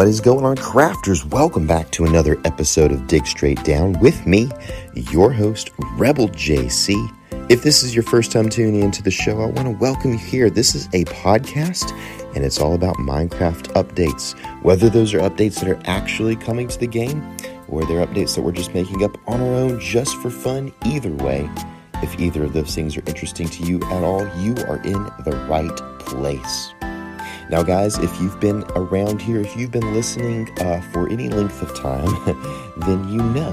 What is going on, crafters? Welcome back to another episode of Dig Straight Down with me, your host, Rebel JC. If this is your first time tuning into the show, I want to welcome you here. This is a podcast, and it's all about Minecraft updates. Whether those are updates that are actually coming to the game, or they're updates that we're just making up on our own just for fun, either way, if either of those things are interesting to you at all, you are in the right place. Now, guys, if you've been around here, if you've been listening uh, for any length of time, then you know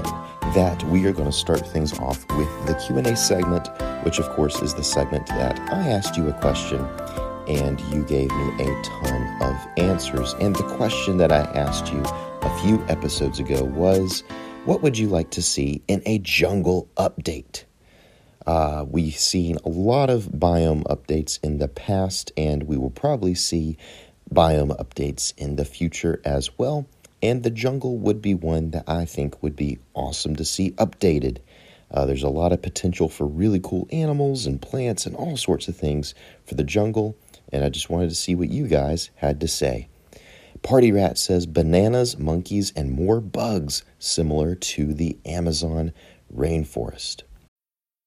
that we are going to start things off with the Q&A segment, which of course is the segment that I asked you a question and you gave me a ton of answers. And the question that I asked you a few episodes ago was, what would you like to see in a jungle update? Uh, we've seen a lot of biome updates in the past, and we will probably see biome updates in the future as well. And the jungle would be one that I think would be awesome to see updated. Uh, there's a lot of potential for really cool animals and plants and all sorts of things for the jungle, and I just wanted to see what you guys had to say. Party Rat says bananas, monkeys, and more bugs, similar to the Amazon rainforest.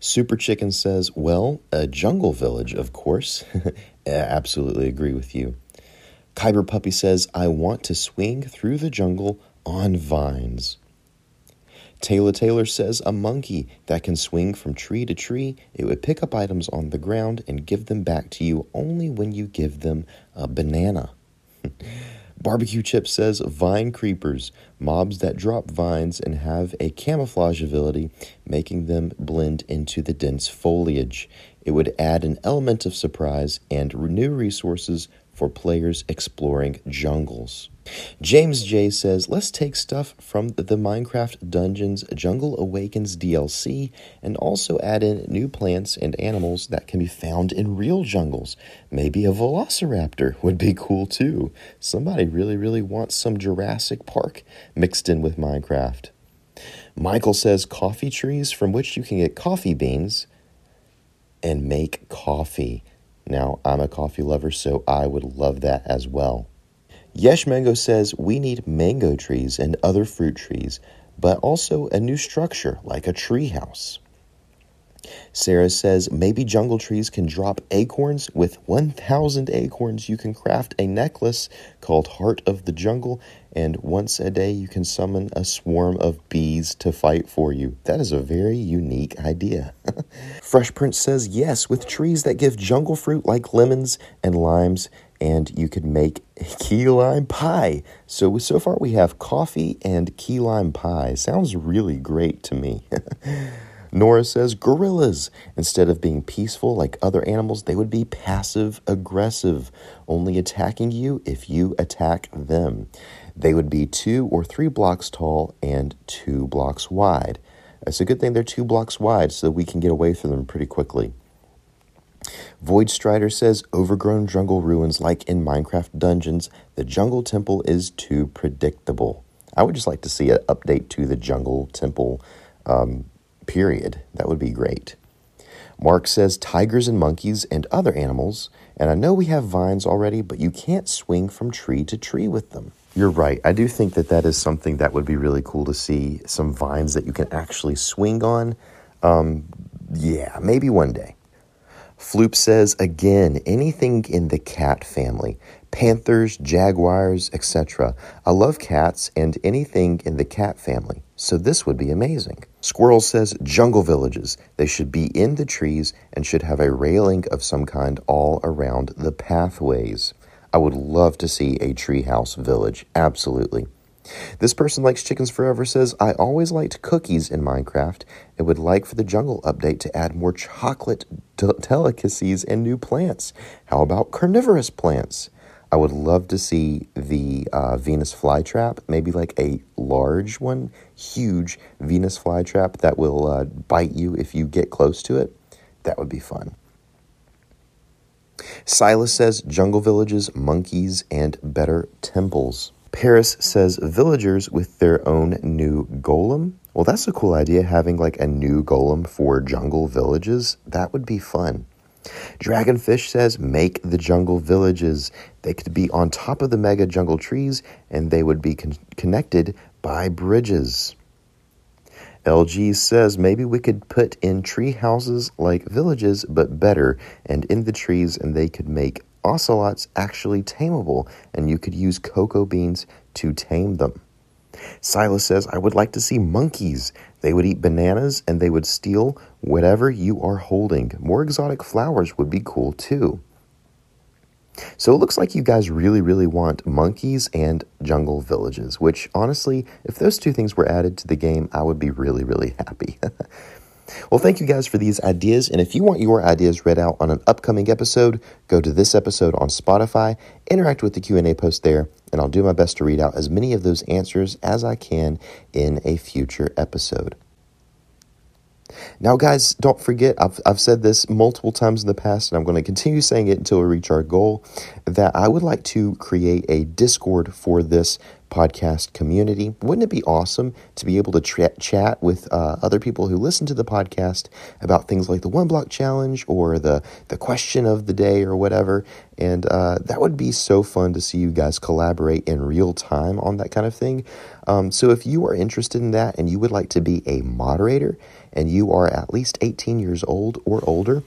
Super Chicken says, Well, a jungle village, of course. I Absolutely agree with you. Kyber Puppy says, I want to swing through the jungle on vines. Taylor Taylor says, A monkey that can swing from tree to tree. It would pick up items on the ground and give them back to you only when you give them a banana. Barbecue Chip says vine creepers, mobs that drop vines and have a camouflage ability, making them blend into the dense foliage. It would add an element of surprise and new resources for players exploring jungles. James J says, let's take stuff from the Minecraft Dungeons Jungle Awakens DLC and also add in new plants and animals that can be found in real jungles. Maybe a velociraptor would be cool too. Somebody really, really wants some Jurassic Park mixed in with Minecraft. Michael says, coffee trees from which you can get coffee beans and make coffee. Now, I'm a coffee lover, so I would love that as well. Yesh Mango says we need mango trees and other fruit trees, but also a new structure like a tree house. Sarah says maybe jungle trees can drop acorns. With 1,000 acorns, you can craft a necklace called Heart of the Jungle, and once a day, you can summon a swarm of bees to fight for you. That is a very unique idea. Fresh Prince says yes, with trees that give jungle fruit like lemons and limes, and you could make key lime pie. So, so far, we have coffee and key lime pie. Sounds really great to me. Nora says gorillas. Instead of being peaceful like other animals, they would be passive aggressive, only attacking you if you attack them. They would be two or three blocks tall and two blocks wide. It's a good thing they're two blocks wide so we can get away from them pretty quickly. Void Strider says overgrown jungle ruins like in Minecraft Dungeons, the jungle temple is too predictable. I would just like to see an update to the jungle temple um, period. That would be great. Mark says tigers and monkeys and other animals, and I know we have vines already, but you can't swing from tree to tree with them. You're right. I do think that that is something that would be really cool to see some vines that you can actually swing on. Um, yeah, maybe one day. Floop says again, anything in the cat family panthers, jaguars, etc. I love cats and anything in the cat family, so this would be amazing. Squirrel says jungle villages. They should be in the trees and should have a railing of some kind all around the pathways. I would love to see a treehouse village, absolutely. This person likes chickens forever says, I always liked cookies in Minecraft and would like for the jungle update to add more chocolate delicacies and new plants. How about carnivorous plants? I would love to see the uh, Venus flytrap, maybe like a large one, huge Venus flytrap that will uh, bite you if you get close to it. That would be fun. Silas says jungle villages, monkeys, and better temples. Paris says villagers with their own new golem. Well, that's a cool idea, having like a new golem for jungle villages. That would be fun. Dragonfish says make the jungle villages. They could be on top of the mega jungle trees and they would be con- connected by bridges. LG says maybe we could put in tree houses like villages, but better, and in the trees, and they could make ocelots actually tameable, and you could use cocoa beans to tame them. Silas says, I would like to see monkeys. They would eat bananas and they would steal whatever you are holding. More exotic flowers would be cool too. So it looks like you guys really, really want monkeys and jungle villages, which honestly, if those two things were added to the game, I would be really, really happy. well, thank you guys for these ideas. And if you want your ideas read out on an upcoming episode, go to this episode on Spotify, interact with the Q&A post there, and I'll do my best to read out as many of those answers as I can in a future episode. Now, guys, don't forget, I've, I've said this multiple times in the past, and I'm going to continue saying it until we reach our goal that I would like to create a Discord for this podcast community. Wouldn't it be awesome to be able to tra- chat with uh, other people who listen to the podcast about things like the one block challenge or the, the question of the day or whatever? And uh, that would be so fun to see you guys collaborate in real time on that kind of thing. Um, so if you are interested in that and you would like to be a moderator and you are at least 18 years old or older,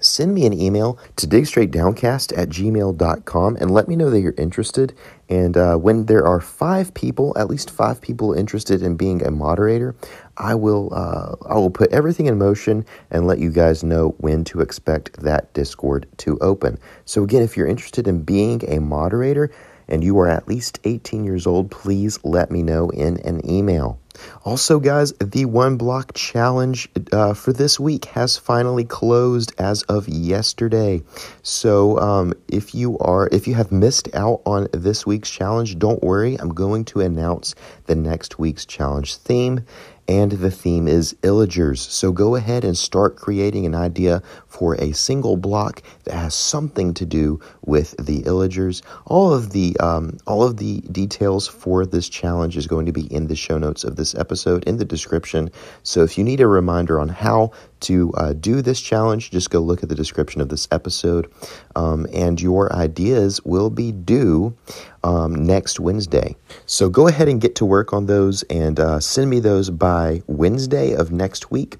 send me an email to digstraightdowncast at gmail.com and let me know that you're interested. And uh, when there are five people, at least five people interested in being a moderator, I will uh, I will put everything in motion and let you guys know when to expect that Discord to open. So again, if you're interested in being a moderator and you are at least 18 years old, please let me know in an email. Also, guys, the one block challenge uh, for this week has finally closed as of yesterday. So, um, if you are if you have missed out on this week's challenge, don't worry. I'm going to announce the next week's challenge theme and the theme is illagers. So go ahead and start creating an idea for a single block that has something to do with the illagers. All of the um, all of the details for this challenge is going to be in the show notes of this episode in the description. So if you need a reminder on how to uh, do this challenge, just go look at the description of this episode. Um, and your ideas will be due um, next Wednesday. So go ahead and get to work on those and uh, send me those by Wednesday of next week.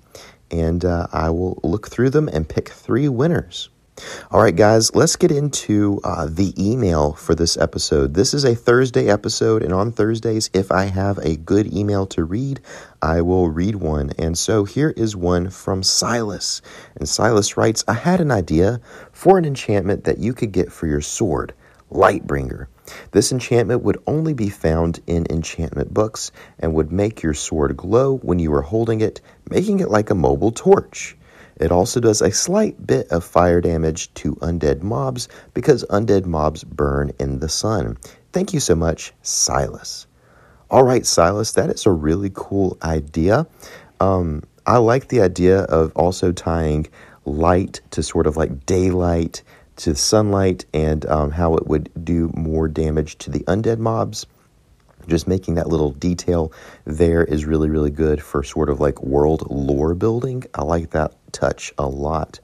And uh, I will look through them and pick three winners. All right, guys, let's get into uh, the email for this episode. This is a Thursday episode, and on Thursdays, if I have a good email to read, I will read one. And so here is one from Silas. And Silas writes I had an idea for an enchantment that you could get for your sword, Lightbringer. This enchantment would only be found in enchantment books and would make your sword glow when you were holding it, making it like a mobile torch. It also does a slight bit of fire damage to undead mobs because undead mobs burn in the sun. Thank you so much, Silas. All right, Silas, that is a really cool idea. Um, I like the idea of also tying light to sort of like daylight to sunlight and um, how it would do more damage to the undead mobs just making that little detail there is really, really good for sort of like world lore building. I like that touch a lot.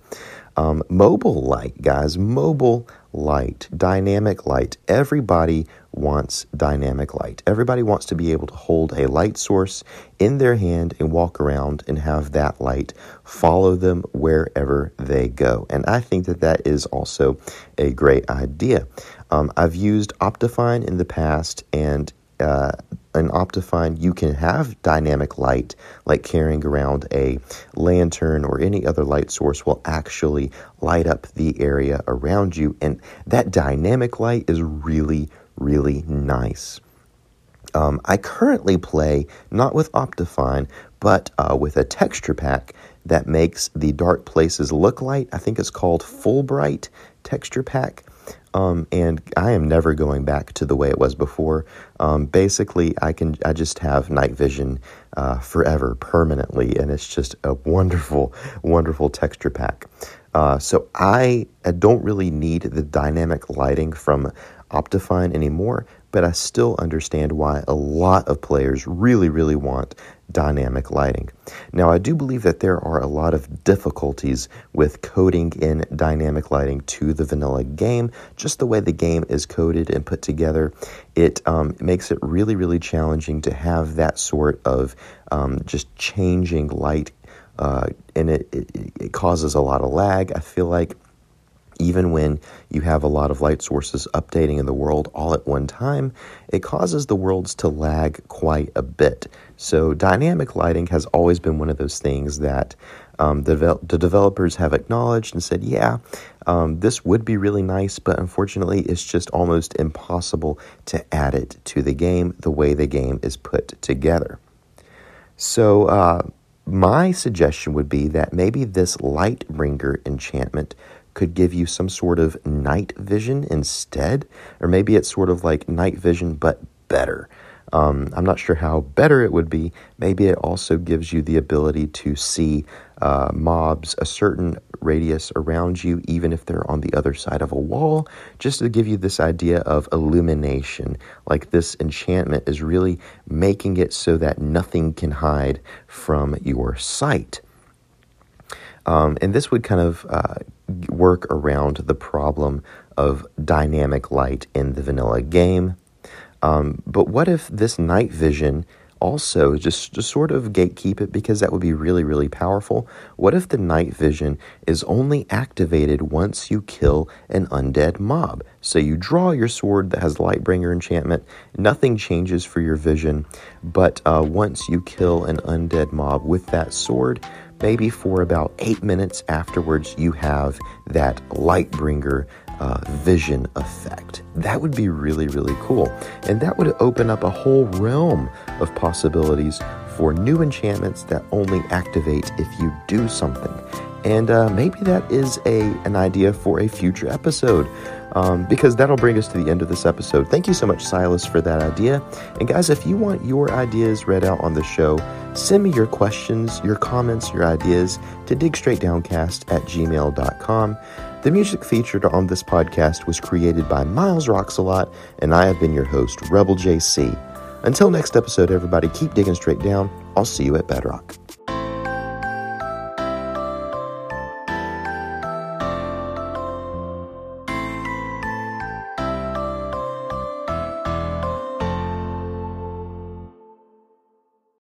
Um, mobile light, guys, mobile light, dynamic light. Everybody wants dynamic light. Everybody wants to be able to hold a light source in their hand and walk around and have that light follow them wherever they go. And I think that that is also a great idea. Um, I've used Optifine in the past, and uh, an Optifine, you can have dynamic light, like carrying around a lantern or any other light source will actually light up the area around you. And that dynamic light is really, really nice. Um, I currently play not with Optifine, but uh, with a texture pack that makes the dark places look light. I think it's called Fullbright Texture Pack. Um, and I am never going back to the way it was before. Um, basically, I can I just have night vision uh, forever, permanently, and it's just a wonderful, wonderful texture pack. Uh, so I, I don't really need the dynamic lighting from Optifine anymore, but I still understand why a lot of players really, really want dynamic lighting. Now, I do believe that there are a lot of difficulties with coding in dynamic lighting to the vanilla game. Just the way the game is coded and put together, it um, makes it really, really challenging to have that sort of um, just changing light. Uh, and it, it, it causes a lot of lag. I feel like even when you have a lot of light sources updating in the world all at one time, it causes the worlds to lag quite a bit. So, dynamic lighting has always been one of those things that um, the, the, developers have acknowledged and said, yeah, um, this would be really nice, but unfortunately, it's just almost impossible to add it to the game the way the game is put together. So, uh, my suggestion would be that maybe this Lightbringer enchantment could give you some sort of night vision instead, or maybe it's sort of like night vision but better. Um, I'm not sure how better it would be. Maybe it also gives you the ability to see uh, mobs a certain radius around you, even if they're on the other side of a wall, just to give you this idea of illumination. Like this enchantment is really making it so that nothing can hide from your sight. Um, and this would kind of uh, work around the problem of dynamic light in the vanilla game. Um, but what if this night vision also just, sort of gatekeep it because that would be really, really powerful? What if the night vision is only activated once you kill an undead mob? So you draw your sword that has Lightbringer enchantment, nothing changes for your vision, but uh, once you kill an undead mob with that sword, maybe for about eight minutes afterwards, you have that Lightbringer uh, vision effect. That would be really, really cool. And that would open up a whole realm of possibilities for new enchantments that only activate if you do something. And uh, maybe that is a an idea for a future episode um, because that'll bring us to the end of this episode. Thank you so much, Silas, for that idea. And guys, if you want your ideas read out on the show, send me your questions, your comments, your ideas to digstraightdowncast at gmail.com. The music featured on this podcast was created by MilesRocksAlot, and I have been your host, Rebel JC. Until next episode, everybody, keep digging straight down. I'll see you at Bedrock.